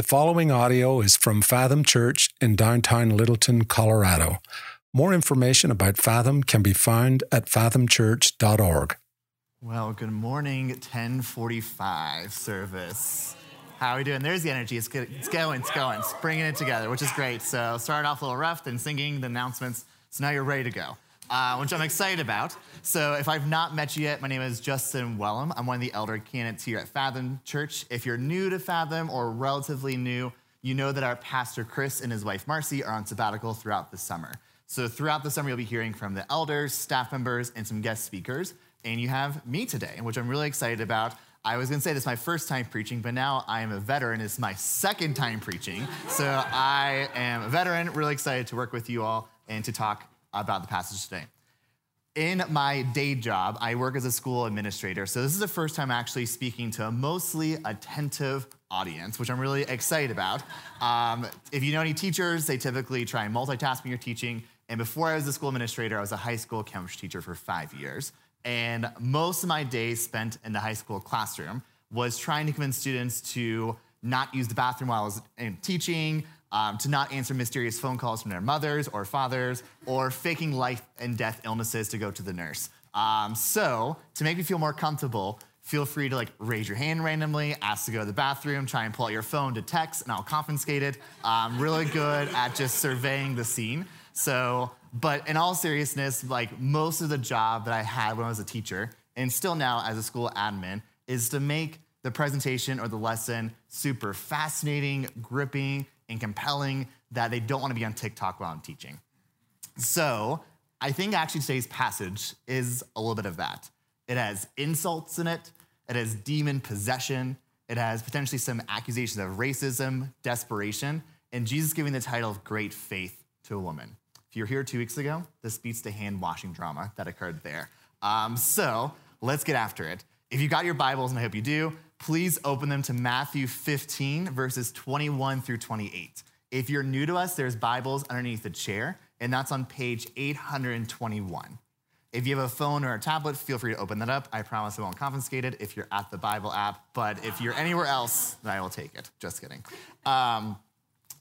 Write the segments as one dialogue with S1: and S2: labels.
S1: The following audio is from Fathom Church in downtown Littleton, Colorado. More information about Fathom can be found at fathomchurch.org.
S2: Well, good morning, 1045 service. How are we doing? There's the energy. It's, good. it's going, it's going. It's bringing it together, which is great. So started off a little rough, then singing the announcements. So now you're ready to go uh, which I'm excited about. So, if I've not met you yet, my name is Justin Wellham. I'm one of the elder candidates here at Fathom Church. If you're new to Fathom or relatively new, you know that our pastor Chris and his wife Marcy are on sabbatical throughout the summer. So, throughout the summer, you'll be hearing from the elders, staff members, and some guest speakers. And you have me today, which I'm really excited about. I was gonna say this is my first time preaching, but now I am a veteran. It's my second time preaching. So I am a veteran, really excited to work with you all and to talk about the passage today. In my day job, I work as a school administrator. So this is the first time actually speaking to a mostly attentive audience, which I'm really excited about. Um, if you know any teachers, they typically try and multitask when you're teaching. And before I was a school administrator, I was a high school chemistry teacher for five years. And most of my days spent in the high school classroom was trying to convince students to not use the bathroom while I was teaching, um, to not answer mysterious phone calls from their mothers or fathers, or faking life and death illnesses to go to the nurse. Um, so, to make me feel more comfortable, feel free to like raise your hand randomly, ask to go to the bathroom, try and pull out your phone to text, and I'll confiscate it. I'm really good at just surveying the scene. So, but in all seriousness, like most of the job that I had when I was a teacher, and still now as a school admin, is to make the presentation or the lesson super fascinating, gripping, and compelling that they don't want to be on TikTok while I'm teaching. So I think actually today's passage is a little bit of that. It has insults in it, it has demon possession, it has potentially some accusations of racism, desperation, and Jesus giving the title of great faith to a woman. If you're here two weeks ago, this beats the hand washing drama that occurred there. Um, so let's get after it. If you got your Bibles, and I hope you do, please open them to Matthew 15, verses 21 through 28. If you're new to us, there's Bibles underneath the chair, and that's on page 821. If you have a phone or a tablet, feel free to open that up. I promise I won't confiscate it if you're at the Bible app, but if you're anywhere else, then I will take it. Just kidding. Um,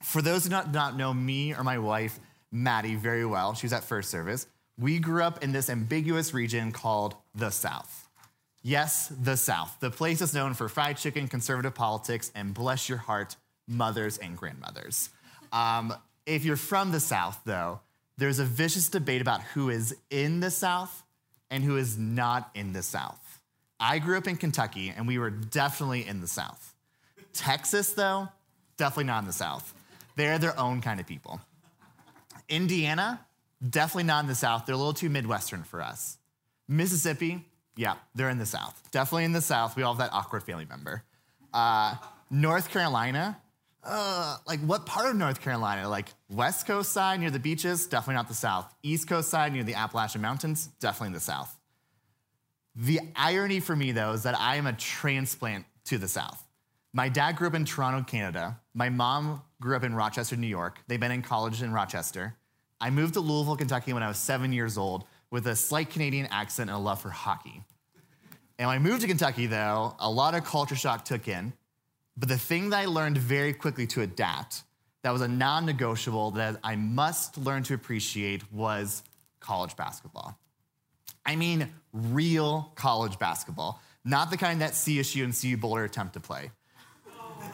S2: for those who do not, not know me or my wife, Maddie, very well, she was at first service, we grew up in this ambiguous region called the South. Yes, the South, the place is known for fried chicken, conservative politics, and bless your heart, mothers and grandmothers. Um, if you're from the South, though, there's a vicious debate about who is in the South and who is not in the South. I grew up in Kentucky, and we were definitely in the South. Texas, though, definitely not in the South. They're their own kind of people. Indiana, definitely not in the South. They're a little too Midwestern for us. Mississippi, yeah, they're in the South. Definitely in the South. We all have that awkward family member. Uh, North Carolina, uh, like what part of North Carolina? Like West Coast side near the beaches? Definitely not the South. East Coast side near the Appalachian Mountains? Definitely in the South. The irony for me, though, is that I am a transplant to the South. My dad grew up in Toronto, Canada. My mom grew up in Rochester, New York. They've been in college in Rochester. I moved to Louisville, Kentucky when I was seven years old with a slight Canadian accent and a love for hockey. And when I moved to Kentucky, though, a lot of culture shock took in. But the thing that I learned very quickly to adapt, that was a non negotiable that I must learn to appreciate, was college basketball. I mean, real college basketball, not the kind that CSU and CU Boulder attempt to play.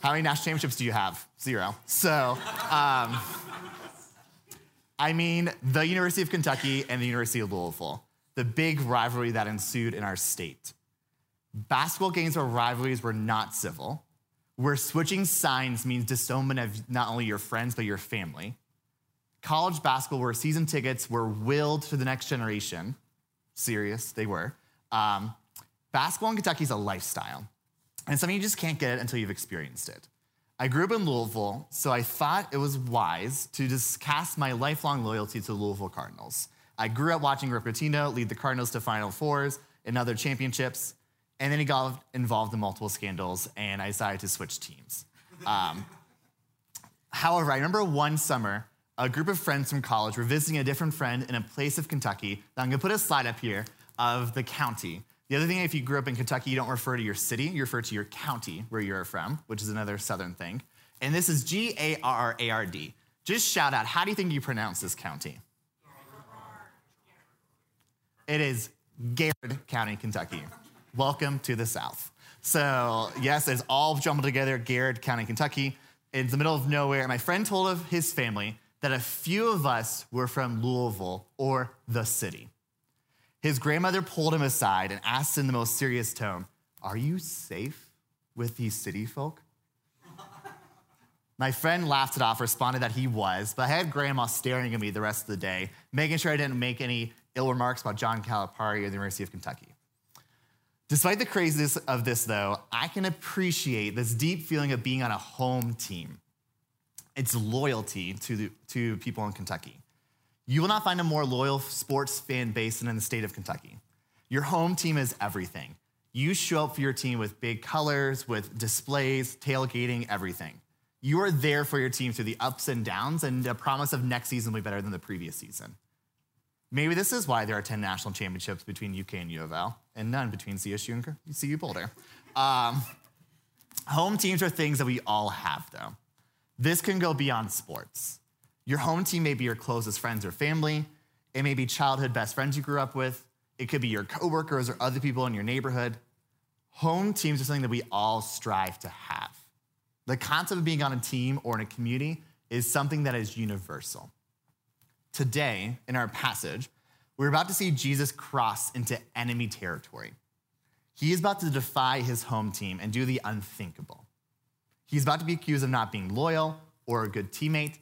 S2: How many national championships do you have? Zero. So, um, I mean, the University of Kentucky and the University of Louisville, the big rivalry that ensued in our state. Basketball games or rivalries were not civil, where switching signs means disownment of not only your friends, but your family. College basketball, where season tickets were willed to the next generation, serious, they were. Um, basketball in Kentucky is a lifestyle, and something you just can't get it until you've experienced it. I grew up in Louisville, so I thought it was wise to just cast my lifelong loyalty to the Louisville Cardinals. I grew up watching Rick Pitino lead the Cardinals to Final Fours and other championships, and then he got involved in multiple scandals, and I decided to switch teams. Um, however, I remember one summer, a group of friends from college were visiting a different friend in a place of Kentucky. Now, I'm gonna put a slide up here of the county. The other thing, if you grew up in Kentucky, you don't refer to your city, you refer to your county where you're from, which is another southern thing. And this is G A R R A R D. Just shout out, how do you think you pronounce this county? It is Garrard County, Kentucky. Welcome to the South. So, yes, it's all jumbled together, Garrard County, Kentucky. It's the middle of nowhere. My friend told of his family that a few of us were from Louisville or the city. His grandmother pulled him aside and asked in the most serious tone, Are you safe with these city folk? My friend laughed it off, responded that he was, but I had grandma staring at me the rest of the day, making sure I didn't make any ill remarks about John Calipari or the University of Kentucky. Despite the craziness of this, though, I can appreciate this deep feeling of being on a home team. It's loyalty to, the, to people in Kentucky. You will not find a more loyal sports fan base than in the state of Kentucky. Your home team is everything. You show up for your team with big colors, with displays, tailgating, everything. You are there for your team through the ups and downs, and a promise of next season will be better than the previous season. Maybe this is why there are 10 national championships between UK and U of L, and none between CSU and CU Boulder. Um, home teams are things that we all have, though. This can go beyond sports. Your home team may be your closest friends or family. It may be childhood best friends you grew up with. It could be your coworkers or other people in your neighborhood. Home teams are something that we all strive to have. The concept of being on a team or in a community is something that is universal. Today, in our passage, we're about to see Jesus cross into enemy territory. He is about to defy his home team and do the unthinkable. He's about to be accused of not being loyal or a good teammate,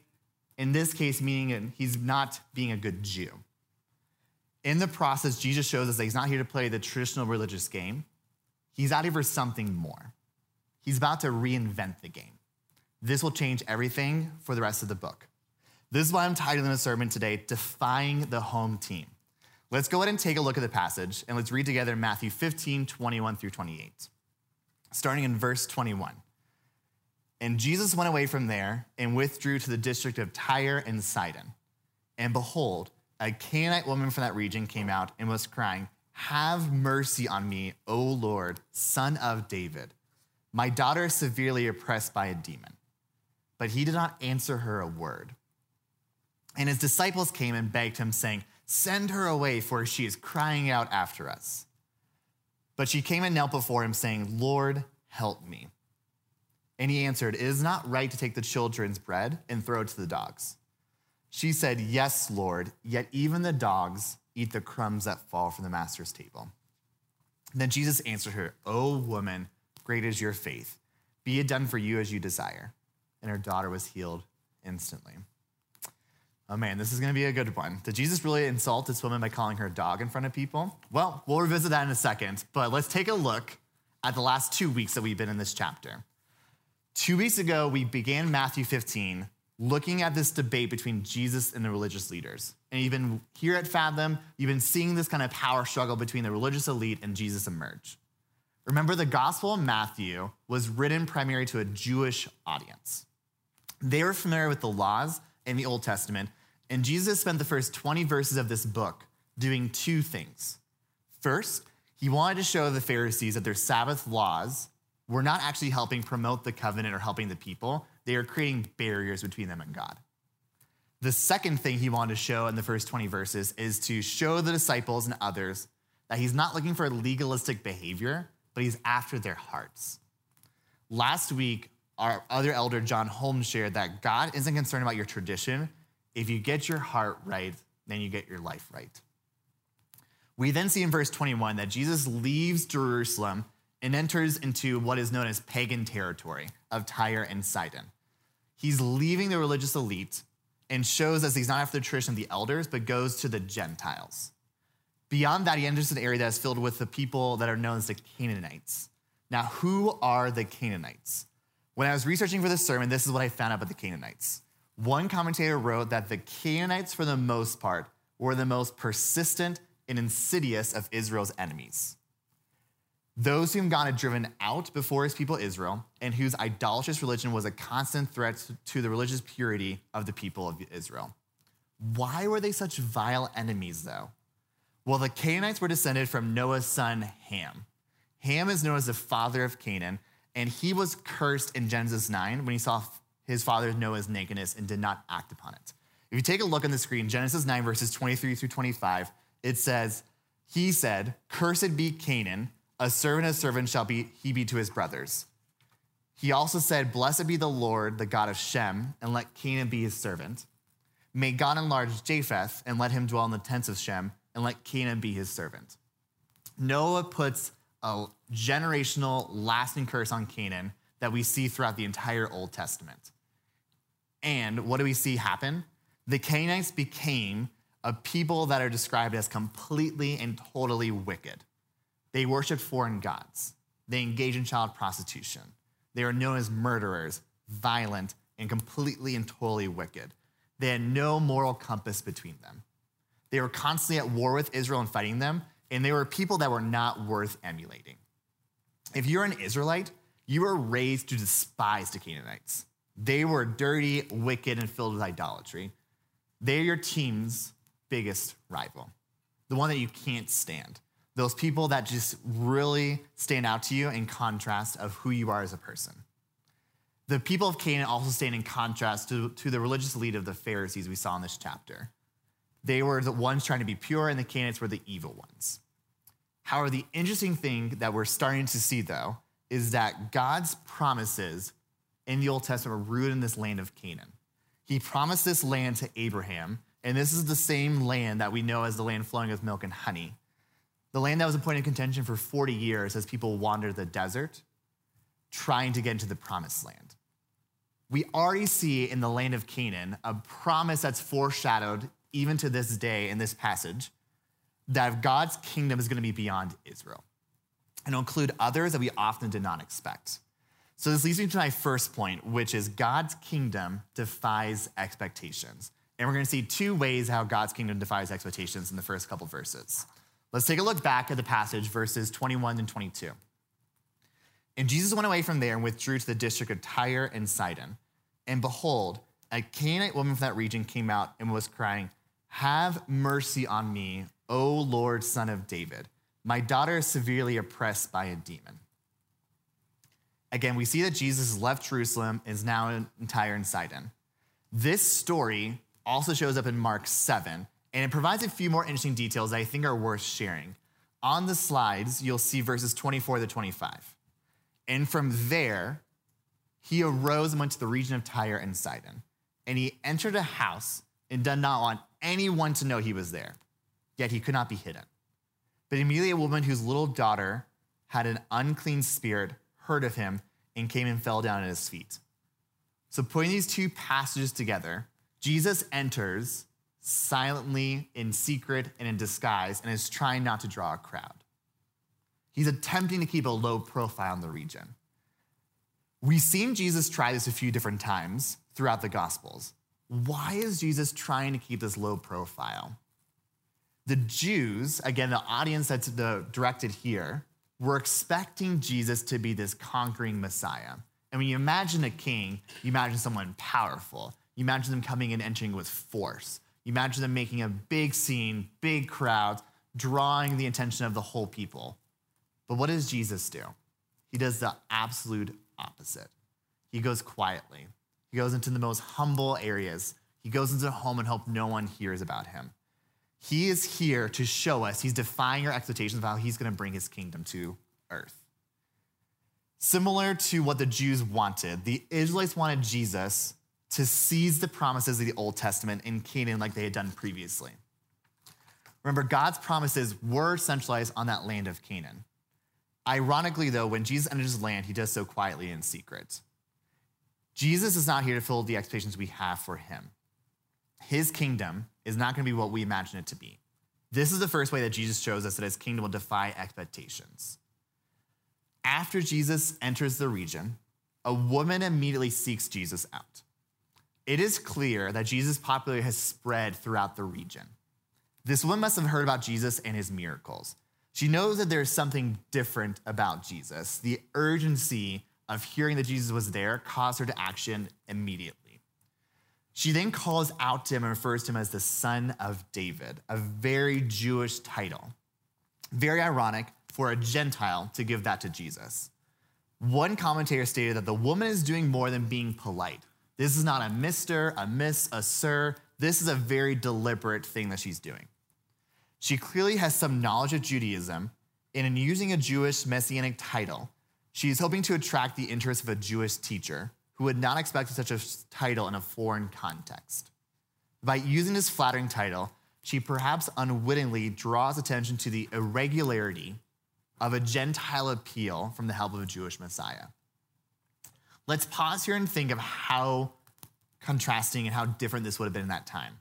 S2: in this case, meaning he's not being a good Jew. In the process, Jesus shows us that he's not here to play the traditional religious game. He's out here for something more. He's about to reinvent the game. This will change everything for the rest of the book. This is why I'm titling the sermon today, Defying the Home Team. Let's go ahead and take a look at the passage and let's read together Matthew 15, 21 through 28. Starting in verse 21. And Jesus went away from there and withdrew to the district of Tyre and Sidon. And behold, a Canaanite woman from that region came out and was crying, Have mercy on me, O Lord, son of David. My daughter is severely oppressed by a demon. But he did not answer her a word. And his disciples came and begged him, saying, Send her away, for she is crying out after us. But she came and knelt before him, saying, Lord, help me. And he answered, It is not right to take the children's bread and throw it to the dogs. She said, Yes, Lord, yet even the dogs eat the crumbs that fall from the master's table. then Jesus answered her, O woman, great is your faith. Be it done for you as you desire. And her daughter was healed instantly. Oh man, this is going to be a good one. Did Jesus really insult this woman by calling her a dog in front of people? Well, we'll revisit that in a second, but let's take a look at the last two weeks that we've been in this chapter. Two weeks ago, we began Matthew 15 looking at this debate between Jesus and the religious leaders. And even here at Fathom, you've been seeing this kind of power struggle between the religious elite and Jesus emerge. Remember, the Gospel of Matthew was written primarily to a Jewish audience. They were familiar with the laws in the Old Testament, and Jesus spent the first 20 verses of this book doing two things. First, he wanted to show the Pharisees that their Sabbath laws were not actually helping promote the covenant or helping the people. They are creating barriers between them and God. The second thing he wanted to show in the first 20 verses is to show the disciples and others that he's not looking for legalistic behavior, but he's after their hearts. Last week, our other elder, John Holmes, shared that God isn't concerned about your tradition. If you get your heart right, then you get your life right. We then see in verse 21 that Jesus leaves Jerusalem and enters into what is known as pagan territory of Tyre and Sidon. He's leaving the religious elite and shows us he's not after the tradition of the elders, but goes to the Gentiles. Beyond that, he enters an area that is filled with the people that are known as the Canaanites. Now, who are the Canaanites? When I was researching for this sermon, this is what I found out about the Canaanites. One commentator wrote that the Canaanites, for the most part, were the most persistent and insidious of Israel's enemies. Those whom God had driven out before his people Israel, and whose idolatrous religion was a constant threat to the religious purity of the people of Israel. Why were they such vile enemies, though? Well, the Canaanites were descended from Noah's son Ham. Ham is known as the father of Canaan, and he was cursed in Genesis 9 when he saw his father Noah's nakedness and did not act upon it. If you take a look on the screen, Genesis 9, verses 23 through 25, it says, He said, Cursed be Canaan, a servant of servant shall be he be to his brothers. He also said, Blessed be the Lord, the God of Shem, and let Canaan be his servant. May God enlarge Japheth, and let him dwell in the tents of Shem, and let Canaan be his servant. Noah puts a generational, lasting curse on Canaan that we see throughout the entire Old Testament. And what do we see happen? The Canaanites became a people that are described as completely and totally wicked. They worshiped foreign gods. They engage in child prostitution. They are known as murderers, violent, and completely and totally wicked. They had no moral compass between them. They were constantly at war with Israel and fighting them, and they were people that were not worth emulating. If you're an Israelite, you were raised to despise the Canaanites. They were dirty, wicked, and filled with idolatry. They're your team's biggest rival, the one that you can't stand. Those people that just really stand out to you in contrast of who you are as a person. The people of Canaan also stand in contrast to, to the religious elite of the Pharisees we saw in this chapter. They were the ones trying to be pure, and the Canaanites were the evil ones. However, the interesting thing that we're starting to see, though, is that God's promises in the Old Testament were rooted in this land of Canaan. He promised this land to Abraham, and this is the same land that we know as the land flowing with milk and honey. The land that was a point of contention for 40 years as people wandered the desert, trying to get into the promised land. We already see in the land of Canaan a promise that's foreshadowed even to this day in this passage that God's kingdom is going to be beyond Israel and include others that we often did not expect. So, this leads me to my first point, which is God's kingdom defies expectations. And we're going to see two ways how God's kingdom defies expectations in the first couple verses. Let's take a look back at the passage, verses 21 and 22. And Jesus went away from there and withdrew to the district of Tyre and Sidon. And behold, a Canaanite woman from that region came out and was crying, Have mercy on me, O Lord, son of David. My daughter is severely oppressed by a demon. Again, we see that Jesus left Jerusalem and is now in Tyre and Sidon. This story also shows up in Mark 7, and it provides a few more interesting details that I think are worth sharing. On the slides, you'll see verses 24 to 25. And from there, he arose and went to the region of Tyre and Sidon. And he entered a house and did not want anyone to know he was there, yet he could not be hidden. But immediately a woman whose little daughter had an unclean spirit heard of him and came and fell down at his feet. So, putting these two passages together, Jesus enters silently, in secret, and in disguise, and is trying not to draw a crowd. He's attempting to keep a low profile in the region. We've seen Jesus try this a few different times throughout the Gospels. Why is Jesus trying to keep this low profile? The Jews, again, the audience that's directed here, were expecting Jesus to be this conquering Messiah. And when you imagine a king, you imagine someone powerful. You imagine them coming and entering with force. You imagine them making a big scene, big crowds, drawing the attention of the whole people. But what does Jesus do? He does the absolute opposite. He goes quietly. He goes into the most humble areas. He goes into a home and hope no one hears about him. He is here to show us, he's defying our expectations of how he's going to bring his kingdom to earth. Similar to what the Jews wanted, the Israelites wanted Jesus to seize the promises of the Old Testament in Canaan like they had done previously. Remember, God's promises were centralized on that land of Canaan. Ironically, though, when Jesus enters his land, he does so quietly in secret. Jesus is not here to fill the expectations we have for him. His kingdom is not going to be what we imagine it to be. This is the first way that Jesus shows us that his kingdom will defy expectations. After Jesus enters the region, a woman immediately seeks Jesus out. It is clear that Jesus' popularity has spread throughout the region. This woman must have heard about Jesus and his miracles. She knows that there's something different about Jesus. The urgency of hearing that Jesus was there caused her to action immediately. She then calls out to him and refers to him as the son of David, a very Jewish title. Very ironic for a Gentile to give that to Jesus. One commentator stated that the woman is doing more than being polite. This is not a mister, a miss, a sir. This is a very deliberate thing that she's doing. She clearly has some knowledge of Judaism, and in using a Jewish messianic title, she is hoping to attract the interest of a Jewish teacher who would not expect such a title in a foreign context. By using this flattering title, she perhaps unwittingly draws attention to the irregularity of a Gentile appeal from the help of a Jewish Messiah. Let's pause here and think of how contrasting and how different this would have been in that time.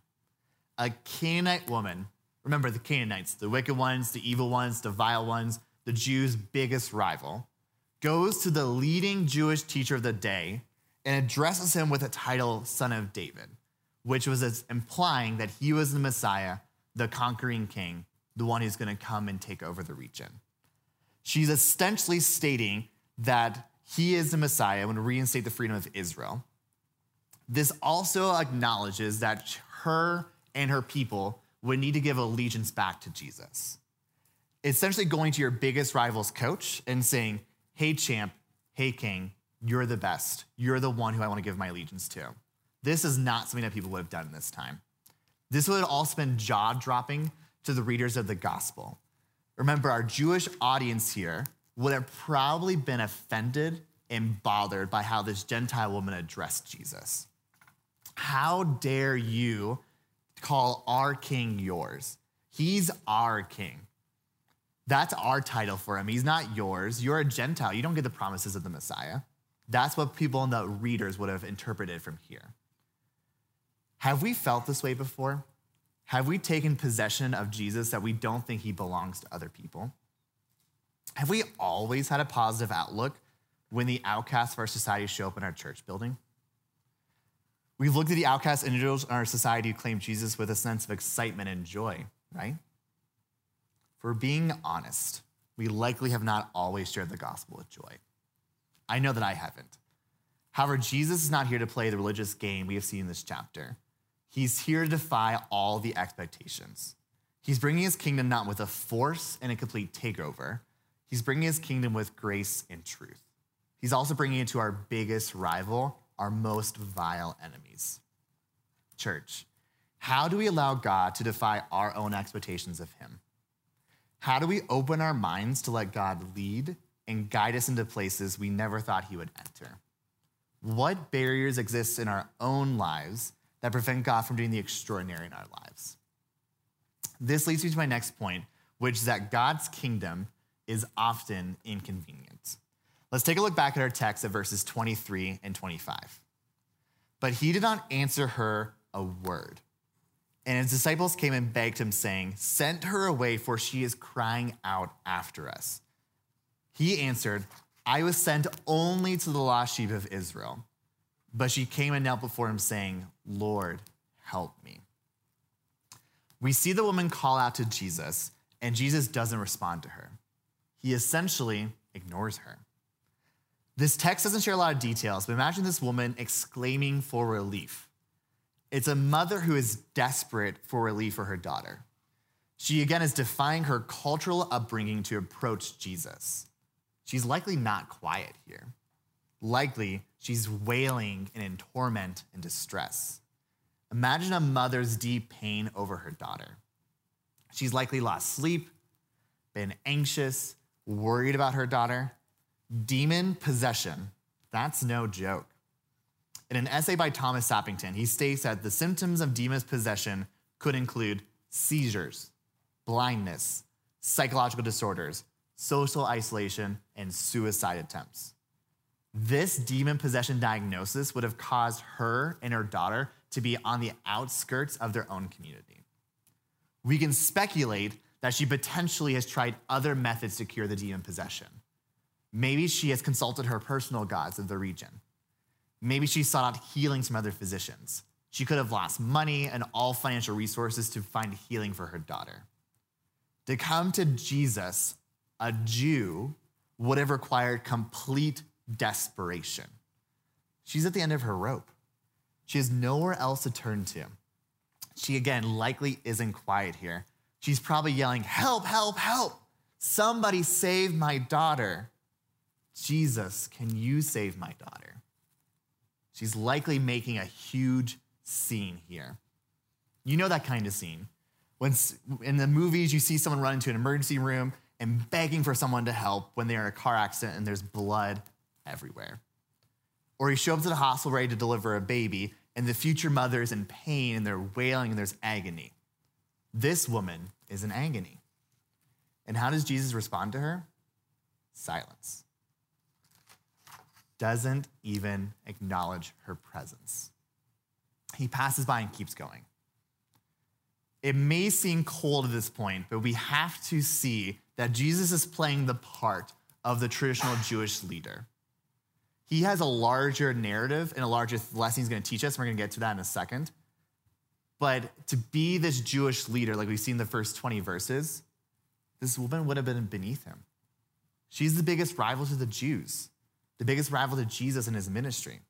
S2: A Canaanite woman, remember the Canaanites, the wicked ones, the evil ones, the vile ones, the Jews' biggest rival, goes to the leading Jewish teacher of the day and addresses him with the title Son of David, which was implying that he was the Messiah, the conquering king, the one who's going to come and take over the region. She's essentially stating that he is the Messiah and reinstate the freedom of Israel. This also acknowledges that her and her people would need to give allegiance back to Jesus. Essentially, going to your biggest rival's coach and saying, Hey, champ, hey, king, you're the best. You're the one who I want to give my allegiance to. This is not something that people would have done in this time. This would have also been jaw dropping to the readers of the gospel. Remember, our Jewish audience here would have probably been offended and bothered by how this Gentile woman addressed Jesus. How dare you call our king yours? He's our king. That's our title for him. He's not yours. You're a Gentile. You don't get the promises of the Messiah. That's what people in the readers would have interpreted from here. Have we felt this way before? Have we taken possession of Jesus that we don't think he belongs to other people? Have we always had a positive outlook when the outcasts of our society show up in our church building? We've looked at the outcast individuals in our society who claim Jesus with a sense of excitement and joy, right? For being honest, we likely have not always shared the gospel with joy. I know that I haven't. However, Jesus is not here to play the religious game we have seen in this chapter. He's here to defy all the expectations. He's bringing his kingdom not with a force and a complete takeover, he's bringing his kingdom with grace and truth. He's also bringing it to our biggest rival, our most vile enemies. Church, how do we allow God to defy our own expectations of him? How do we open our minds to let God lead and guide us into places we never thought he would enter? What barriers exist in our own lives that prevent God from doing the extraordinary in our lives? This leads me to my next point, which is that God's kingdom is often inconvenient. Let's take a look back at our text at verses 23 and 25. But he did not answer her a word. And his disciples came and begged him, saying, Send her away, for she is crying out after us. He answered, I was sent only to the lost sheep of Israel. But she came and knelt before him, saying, Lord, help me. We see the woman call out to Jesus, and Jesus doesn't respond to her. He essentially ignores her. This text doesn't share a lot of details, but imagine this woman exclaiming for relief. It's a mother who is desperate for relief for her daughter. She again is defying her cultural upbringing to approach Jesus. She's likely not quiet here. Likely, she's wailing and in torment and distress. Imagine a mother's deep pain over her daughter. She's likely lost sleep, been anxious, worried about her daughter. Demon possession, that's no joke. In an essay by Thomas Sappington, he states that the symptoms of demon possession could include seizures, blindness, psychological disorders, social isolation, and suicide attempts. This demon possession diagnosis would have caused her and her daughter to be on the outskirts of their own community. We can speculate that she potentially has tried other methods to cure the demon possession. Maybe she has consulted her personal gods of the region. Maybe she sought out healings from other physicians. She could have lost money and all financial resources to find healing for her daughter. To come to Jesus a Jew would have required complete desperation. She's at the end of her rope. She has nowhere else to turn to. She, again, likely isn't quiet here. She's probably yelling, Help, help, help! Somebody save my daughter. Jesus, can you save my daughter? She's likely making a huge scene here. You know that kind of scene. When in the movies you see someone run into an emergency room and begging for someone to help when they're in a car accident and there's blood everywhere. Or you show up to the hospital ready to deliver a baby and the future mother is in pain and they're wailing and there's agony. This woman is in agony. And how does Jesus respond to her? Silence. Doesn't even acknowledge her presence. He passes by and keeps going. It may seem cold at this point, but we have to see that Jesus is playing the part of the traditional Jewish leader. He has a larger narrative and a larger lesson he's going to teach us. We're going to get to that in a second. But to be this Jewish leader, like we see in the first 20 verses, this woman would have been beneath him. She's the biggest rival to the Jews, the biggest rival to Jesus in his ministry.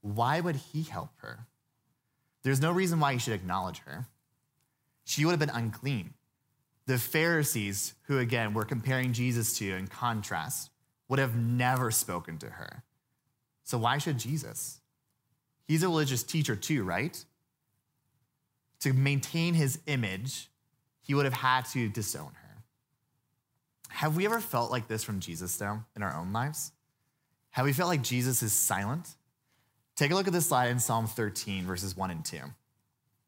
S2: Why would he help her? There's no reason why he should acknowledge her. She would have been unclean. The Pharisees, who again were comparing Jesus to in contrast, would have never spoken to her. So why should Jesus? He's a religious teacher too, right? To maintain his image, he would have had to disown her. Have we ever felt like this from Jesus, though, in our own lives? Have we felt like Jesus is silent? Take a look at this slide in Psalm 13, verses 1 and 2.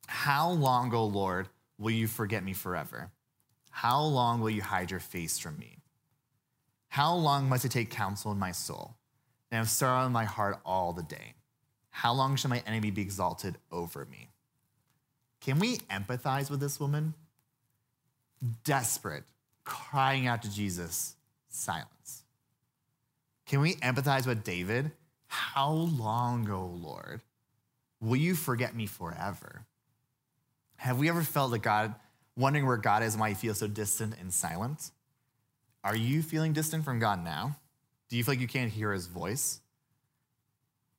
S2: How long, O Lord, will you forget me forever? How long will you hide your face from me? How long must I take counsel in my soul and have sorrow in my heart all the day? How long shall my enemy be exalted over me? Can we empathize with this woman? Desperate, crying out to Jesus, silence. Can we empathize with David? How long, O oh Lord, will you forget me forever? Have we ever felt that God, wondering where God is and why he feels so distant and silent? Are you feeling distant from God now? Do you feel like you can't hear his voice?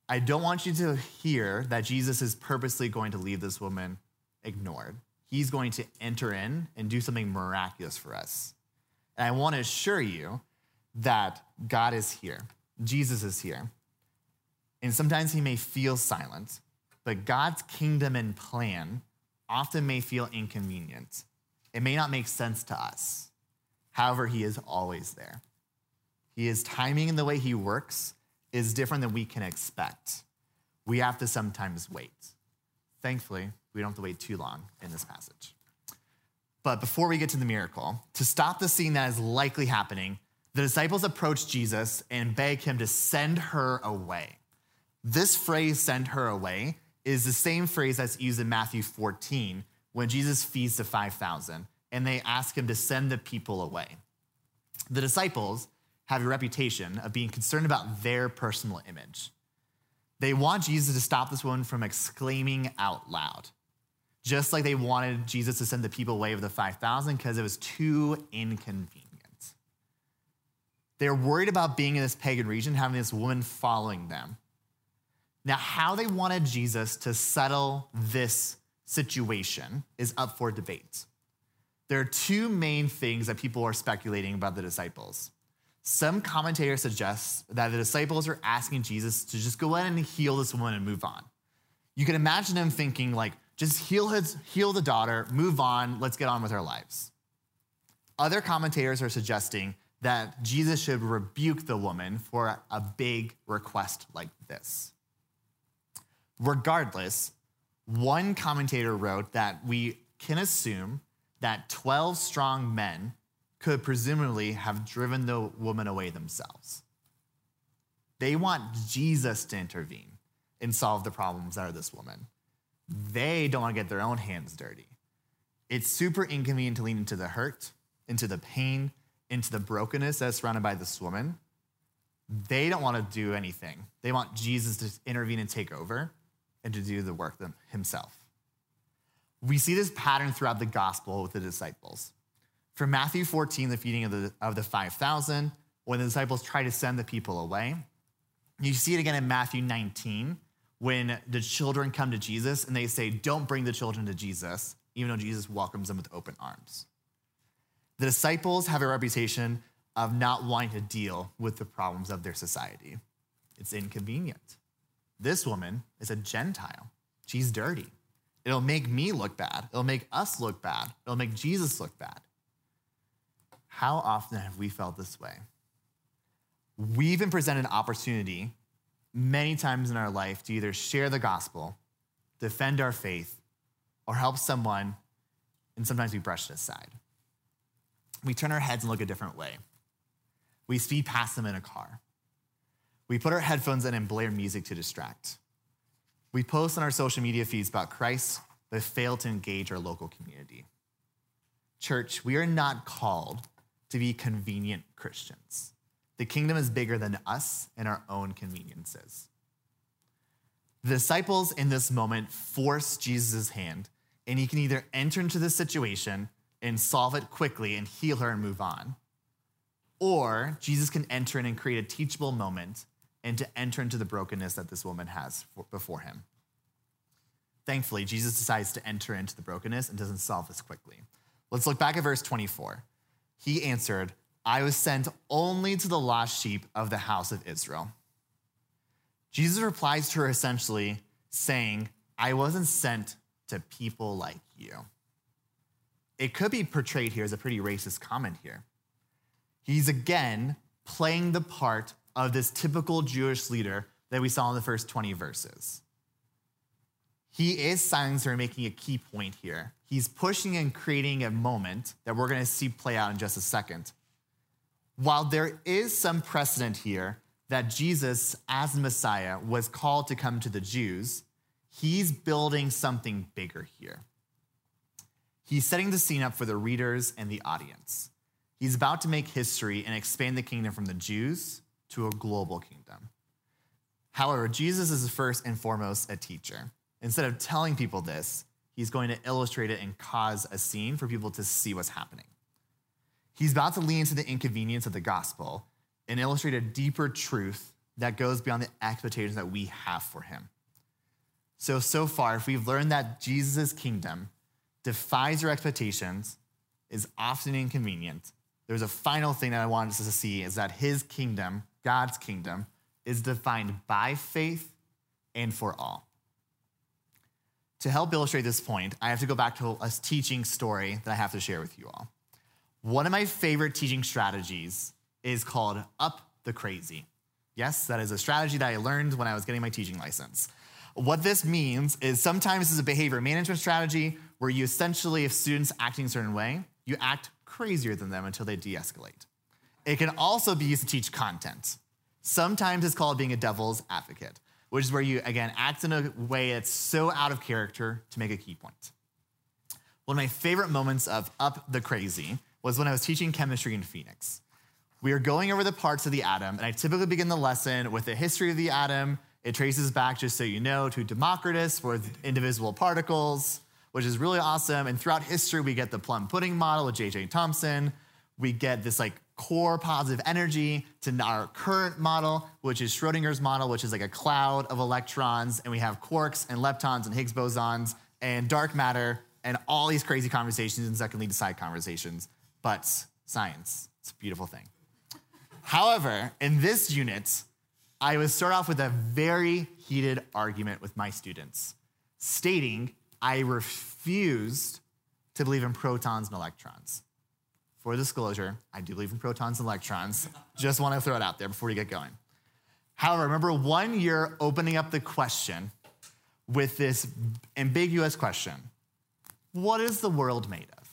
S2: I don't want you to hear that Jesus is purposely going to leave this woman ignored. He's going to enter in and do something miraculous for us. And I want to assure you that God is here, Jesus is here. And sometimes he may feel silent, but God's kingdom and plan often may feel inconvenient. It may not make sense to us. However, he is always there. His timing and the way he works is different than we can expect. We have to sometimes wait. Thankfully, we don't have to wait too long in this passage. But before we get to the miracle, to stop the scene that is likely happening, the disciples approach Jesus and beg him to send her away. This phrase, send her away, is the same phrase that's used in Matthew 14 when Jesus feeds the 5,000 and they ask him to send the people away. The disciples have a reputation of being concerned about their personal image. They want Jesus to stop this woman from exclaiming out loud, just like they wanted Jesus to send the people away of the 5,000 because it was too inconvenient. They're worried about being in this pagan region, having this woman following them. Now, how they wanted Jesus to settle this situation is up for debate. There are two main things that people are speculating about the disciples. Some commentators suggest that the disciples are asking Jesus to just go ahead and heal this woman and move on. You can imagine them thinking, like, just heal, his, heal the daughter, move on, let's get on with our lives. Other commentators are suggesting that Jesus should rebuke the woman for a big request like this. Regardless, one commentator wrote that we can assume that 12 strong men could presumably have driven the woman away themselves. They want Jesus to intervene and solve the problems that are this woman. They don't want to get their own hands dirty. It's super inconvenient to lean into the hurt, into the pain, into the brokenness that's surrounded by this woman. They don't want to do anything. They want Jesus to intervene and take over and to do the work himself. We see this pattern throughout the gospel with the disciples. From Matthew 14, the feeding of the, of the 5,000, when the disciples try to send the people away. You see it again in Matthew 19, when the children come to Jesus and they say, Don't bring the children to Jesus, even though Jesus welcomes them with open arms. The disciples have a reputation of not wanting to deal with the problems of their society. It's inconvenient. This woman is a Gentile. She's dirty. It'll make me look bad. It'll make us look bad. It'll make Jesus look bad. How often have we felt this way? We've been presented an opportunity many times in our life to either share the gospel, defend our faith, or help someone, and sometimes we brush it aside. We turn our heads and look a different way. We speed past them in a car. We put our headphones in and blare music to distract. We post on our social media feeds about Christ, but fail to engage our local community. Church, we are not called to be convenient Christians. The kingdom is bigger than us and our own conveniences. The disciples in this moment force Jesus' hand, and he can either enter into the situation and solve it quickly and heal her and move on, or Jesus can enter in and create a teachable moment and to enter into the brokenness that this woman has before him. Thankfully, Jesus decides to enter into the brokenness and doesn't solve this quickly. Let's look back at verse 24. He answered, I was sent only to the lost sheep of the house of Israel. Jesus replies to her essentially saying, I wasn't sent to people like you. It could be portrayed here as a pretty racist comment here. He's again playing the part of this typical Jewish leader that we saw in the first 20 verses. He is silencing her, making a key point here. He's pushing and creating a moment that we're going to see play out in just a second while there is some precedent here that Jesus, as Messiah, was called to come to the Jews, he's building something bigger here. He's setting the scene up for the readers and the audience. He's about to make history and expand the kingdom from the Jews to a global kingdom. However, Jesus is first and foremost a teacher. Instead of telling people this, he's going to illustrate it and cause a scene for people to see what's happening. He's about to lean into the inconvenience of the gospel and illustrate a deeper truth that goes beyond the expectations that we have for him. So, so far, if we've learned that Jesus' kingdom defies your expectations, is often inconvenient, there's a final thing that I want us to see is that his kingdom, God's kingdom, is defined by faith and for all. To help illustrate this point, I have to go back to a teaching story that I have to share with you all. One of my favorite teaching strategies is called Up the Crazy. Yes, that is a strategy that I learned when I was getting my teaching license. What this means is sometimes it's a behavior management strategy where you essentially, if students acting a certain way, you act crazier than them until they de escalate. It can also be used to teach content. Sometimes it's called being a devil's advocate, which is where you, again, act in a way that's so out of character to make a key point. One of my favorite moments of Up the Crazy was when I was teaching chemistry in Phoenix. We are going over the parts of the atom, and I typically begin the lesson with the history of the atom. It traces back, just so you know, to Democritus with indivisible particles, which is really awesome. And throughout history, we get the plum pudding model with J.J. Thomson. We get this like core positive energy to our current model, which is Schrodinger's model, which is like a cloud of electrons. And we have quarks and leptons and Higgs bosons and dark matter and all these crazy conversations that can lead to side conversations but science. It's a beautiful thing. However, in this unit, I would start off with a very heated argument with my students, stating I refused to believe in protons and electrons. For disclosure, I do believe in protons and electrons. Just want to throw it out there before we get going. However, remember one year opening up the question with this ambiguous question What is the world made of?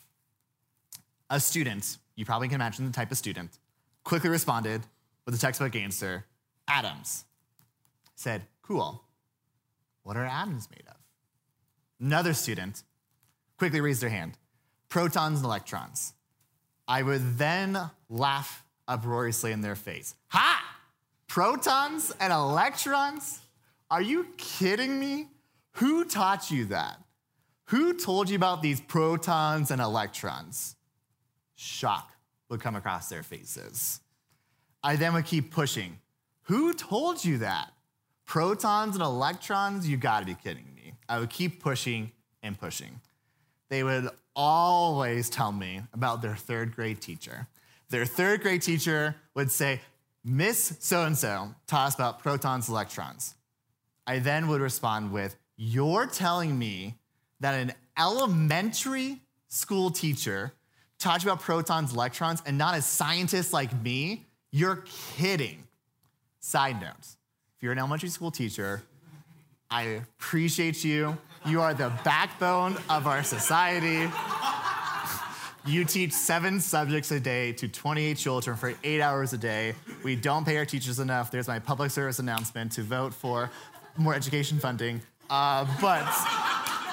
S2: A student, you probably can imagine the type of student, quickly responded with a textbook answer atoms. Said, cool. What are atoms made of? Another student quickly raised their hand protons and electrons. I would then laugh uproariously in their face. Ha! Protons and electrons? Are you kidding me? Who taught you that? Who told you about these protons and electrons? shock would come across their faces. I then would keep pushing. Who told you that? Protons and electrons, you gotta be kidding me. I would keep pushing and pushing. They would always tell me about their third grade teacher. Their third grade teacher would say, Miss so and so taught us about protons, electrons. I then would respond with, You're telling me that an elementary school teacher taught you about protons, electrons, and not a scientist like me? You're kidding. Side note if you're an elementary school teacher, I appreciate you. You are the backbone of our society. You teach seven subjects a day to 28 children for eight hours a day. We don't pay our teachers enough. There's my public service announcement to vote for more education funding. Uh, but,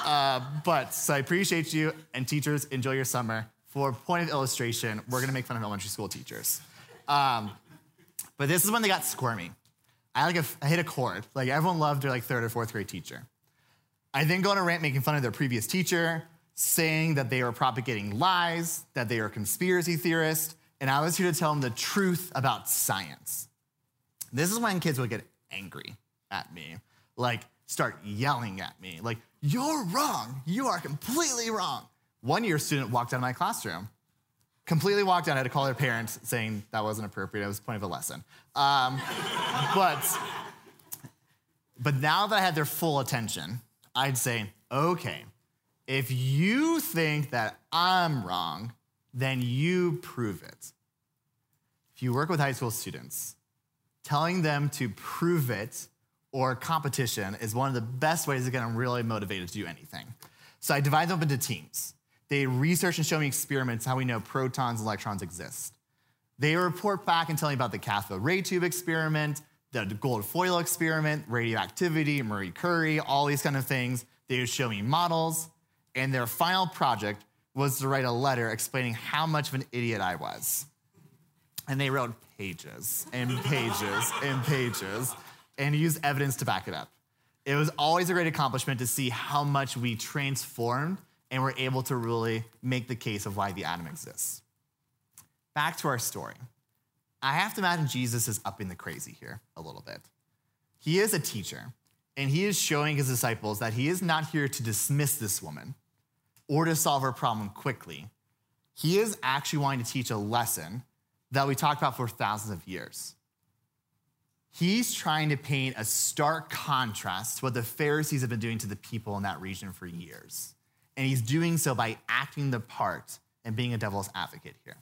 S2: uh, but, so I appreciate you, and teachers, enjoy your summer. For point of illustration, we're gonna make fun of elementary school teachers. Um, but this is when they got squirmy. I like a, I hit a chord. Like everyone loved their like third or fourth grade teacher. I then go on a rant making fun of their previous teacher, saying that they were propagating lies, that they are conspiracy theorists, and I was here to tell them the truth about science. This is when kids would get angry at me, like start yelling at me, like, you're wrong, you are completely wrong. One year student walked out of my classroom, completely walked out, I had to call their parents saying that wasn't appropriate, it was the point of a lesson. Um, but, but now that I had their full attention, I'd say, okay, if you think that I'm wrong, then you prove it. If you work with high school students, telling them to prove it or competition is one of the best ways to get them really motivated to do anything. So I divide them up into teams. They research and show me experiments how we know protons and electrons exist. They report back and tell me about the cathode ray tube experiment, the gold foil experiment, radioactivity, Marie Curie, all these kind of things. They would show me models, and their final project was to write a letter explaining how much of an idiot I was. And they wrote pages and pages and pages and used evidence to back it up. It was always a great accomplishment to see how much we transformed and we're able to really make the case of why the atom exists. Back to our story. I have to imagine Jesus is upping the crazy here a little bit. He is a teacher, and he is showing his disciples that he is not here to dismiss this woman or to solve her problem quickly. He is actually wanting to teach a lesson that we talked about for thousands of years. He's trying to paint a stark contrast to what the Pharisees have been doing to the people in that region for years. And he's doing so by acting the part and being a devil's advocate here.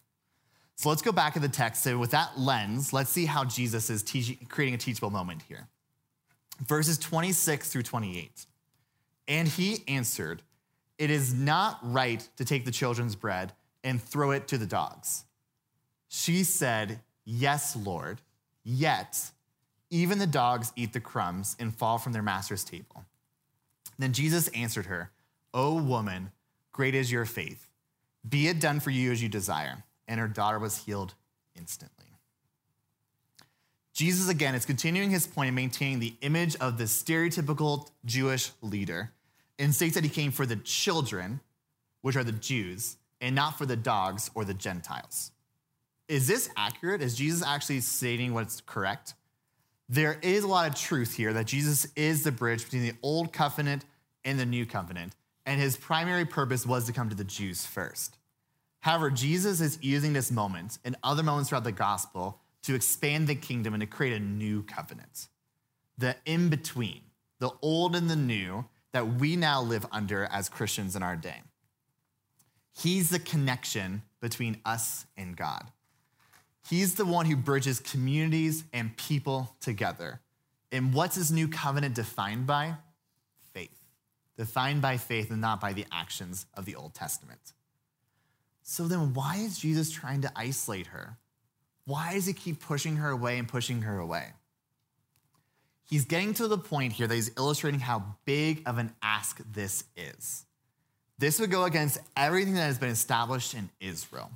S2: So let's go back to the text. So, with that lens, let's see how Jesus is teaching, creating a teachable moment here. Verses 26 through 28. And he answered, It is not right to take the children's bread and throw it to the dogs. She said, Yes, Lord, yet even the dogs eat the crumbs and fall from their master's table. Then Jesus answered her, O woman, great is your faith. Be it done for you as you desire. And her daughter was healed instantly. Jesus, again, is continuing his point in maintaining the image of the stereotypical Jewish leader and states that he came for the children, which are the Jews, and not for the dogs or the Gentiles. Is this accurate? Is Jesus actually stating what's correct? There is a lot of truth here that Jesus is the bridge between the old covenant and the new covenant, and his primary purpose was to come to the Jews first. However, Jesus is using this moment and other moments throughout the gospel to expand the kingdom and to create a new covenant. The in between, the old and the new that we now live under as Christians in our day. He's the connection between us and God. He's the one who bridges communities and people together. And what's his new covenant defined by? Defined by faith and not by the actions of the Old Testament. So then, why is Jesus trying to isolate her? Why does he keep pushing her away and pushing her away? He's getting to the point here that he's illustrating how big of an ask this is. This would go against everything that has been established in Israel.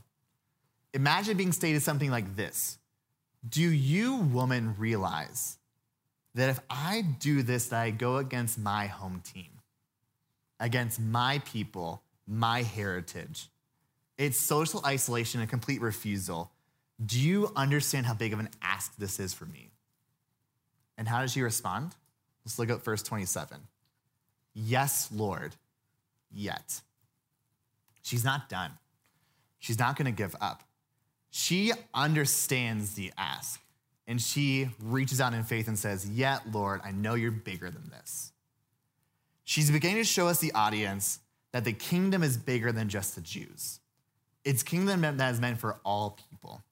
S2: Imagine being stated something like this Do you, woman, realize that if I do this, that I go against my home team, against my people, my heritage? It's social isolation and complete refusal. Do you understand how big of an ask this is for me? And how does she respond? Let's look at verse 27. Yes, Lord, yet. She's not done. She's not going to give up. She understands the ask and she reaches out in faith and says, Yet, Lord, I know you're bigger than this. She's beginning to show us the audience that the kingdom is bigger than just the Jews. It's kingdom that is meant for all people.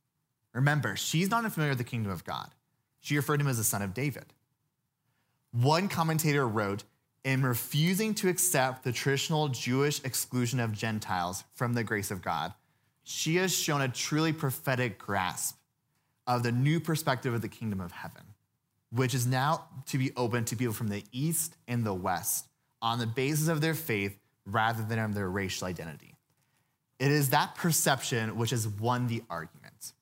S2: Remember, she's not unfamiliar with the kingdom of God. She referred to him as the son of David. One commentator wrote, in refusing to accept the traditional Jewish exclusion of Gentiles from the grace of God, she has shown a truly prophetic grasp of the new perspective of the kingdom of heaven, which is now to be open to people from the east and the west on the basis of their faith rather than on their racial identity. It is that perception which has won the argument.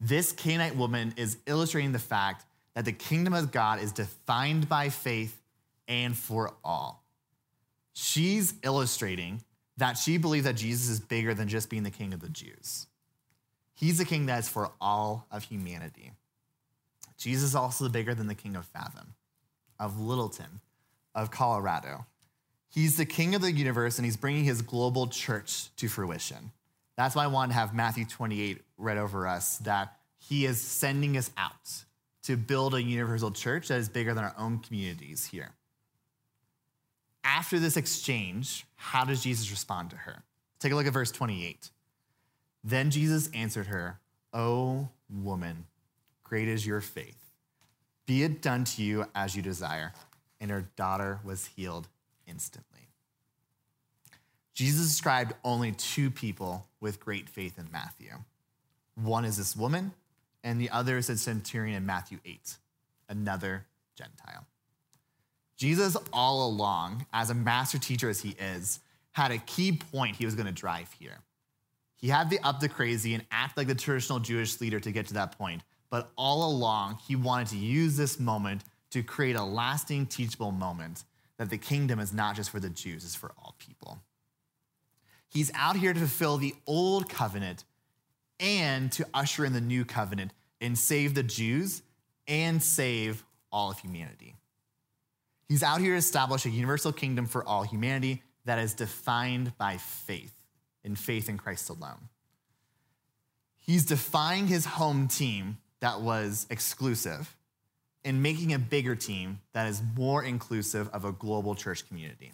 S2: This Canaanite woman is illustrating the fact that the kingdom of God is defined by faith and for all. She's illustrating that she believes that Jesus is bigger than just being the king of the Jews. He's the king that is for all of humanity. Jesus is also bigger than the king of Fathom, of Littleton, of Colorado. He's the king of the universe and he's bringing his global church to fruition. That's why I want to have Matthew 28 read over us that he is sending us out to build a universal church that is bigger than our own communities here. After this exchange, how does Jesus respond to her? Take a look at verse 28. Then Jesus answered her, O woman, great is your faith. Be it done to you as you desire. And her daughter was healed instantly. Jesus described only two people with great faith in Matthew. One is this woman, and the other is a centurion in Matthew 8, another Gentile. Jesus, all along, as a master teacher as he is, had a key point he was going to drive here. He had the up the crazy and act like the traditional Jewish leader to get to that point. But all along, he wanted to use this moment to create a lasting, teachable moment that the kingdom is not just for the Jews, it's for all people. He's out here to fulfill the old covenant and to usher in the new covenant and save the Jews and save all of humanity. He's out here to establish a universal kingdom for all humanity that is defined by faith in faith in Christ alone. He's defying his home team that was exclusive and making a bigger team that is more inclusive of a global church community,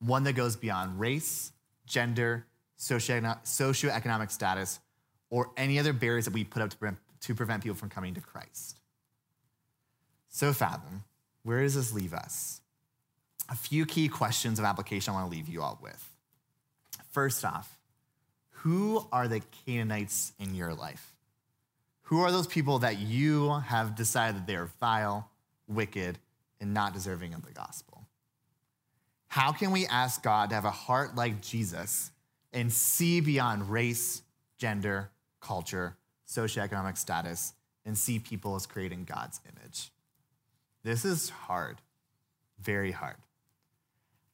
S2: one that goes beyond race, gender, socioeconomic status, or any other barriers that we put up to prevent, to prevent people from coming to Christ. So, Fathom, where does this leave us? A few key questions of application I want to leave you all with. First off, who are the Canaanites in your life? Who are those people that you have decided that they are vile, wicked, and not deserving of the gospel? How can we ask God to have a heart like Jesus and see beyond race, gender, culture, socioeconomic status, and see people as creating God's image? This is hard, very hard.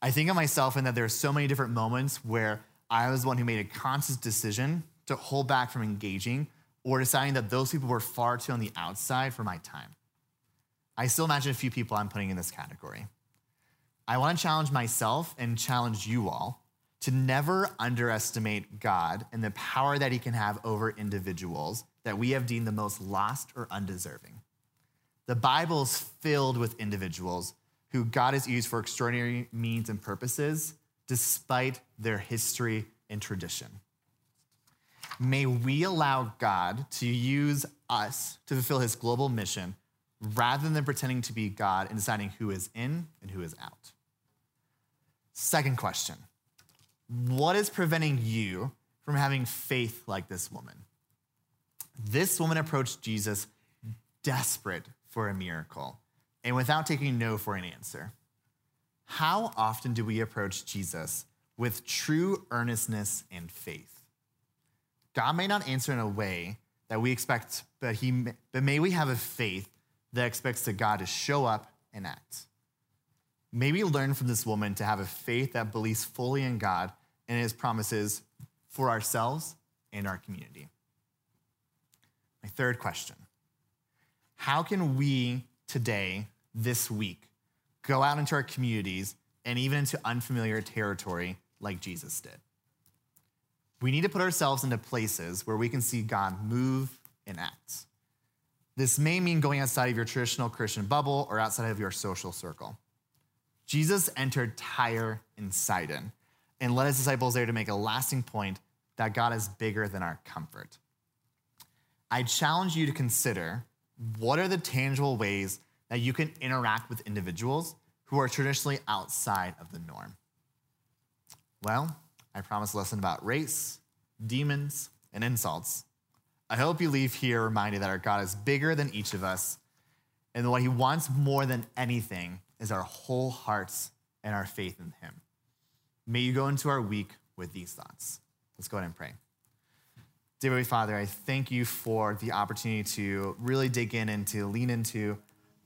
S2: I think of myself in that there are so many different moments where I was the one who made a conscious decision to hold back from engaging or deciding that those people were far too on the outside for my time. I still imagine a few people I'm putting in this category. I want to challenge myself and challenge you all to never underestimate God and the power that he can have over individuals that we have deemed the most lost or undeserving. The Bible is filled with individuals who God has used for extraordinary means and purposes despite their history and tradition. May we allow God to use us to fulfill his global mission rather than pretending to be God and deciding who is in and who is out. Second question What is preventing you from having faith like this woman? This woman approached Jesus desperate for a miracle and without taking no for an answer. How often do we approach Jesus with true earnestness and faith? God may not answer in a way that we expect, but, he, but may we have a faith that expects that God to show up and act. May we learn from this woman to have a faith that believes fully in God and his promises for ourselves and our community. My third question How can we today this week, go out into our communities and even into unfamiliar territory like Jesus did. We need to put ourselves into places where we can see God move and act. This may mean going outside of your traditional Christian bubble or outside of your social circle. Jesus entered Tyre and Sidon and led his disciples there to make a lasting point that God is bigger than our comfort. I challenge you to consider what are the tangible ways that you can interact with individuals who are traditionally outside of the norm. Well, I promised a lesson about race, demons, and insults. I hope you leave here reminded that our God is bigger than each of us, and that what he wants more than anything is our whole hearts and our faith in him. May you go into our week with these thoughts. Let's go ahead and pray. Dear Father, I thank you for the opportunity to really dig in and to lean into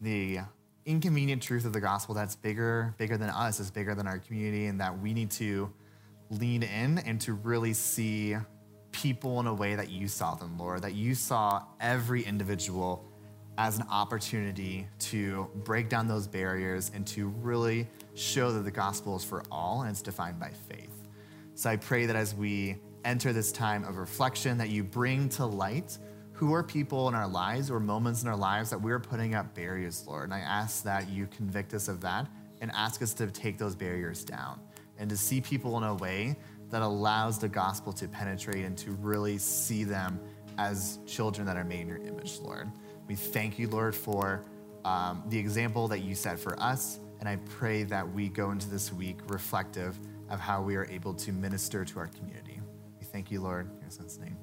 S2: the inconvenient truth of the gospel that's bigger, bigger than us, is bigger than our community, and that we need to lean in and to really see people in a way that you saw them, Lord, that you saw every individual as an opportunity to break down those barriers and to really show that the gospel is for all and it's defined by faith. So I pray that as we enter this time of reflection, that you bring to light who are people in our lives or moments in our lives that we're putting up barriers, Lord. And I ask that you convict us of that and ask us to take those barriers down and to see people in a way that allows the gospel to penetrate and to really see them as children that are made in your image, Lord. We thank you, Lord, for um, the example that you set for us. And I pray that we go into this week reflective of how we are able to minister to our community. We thank you, Lord, in your son's name.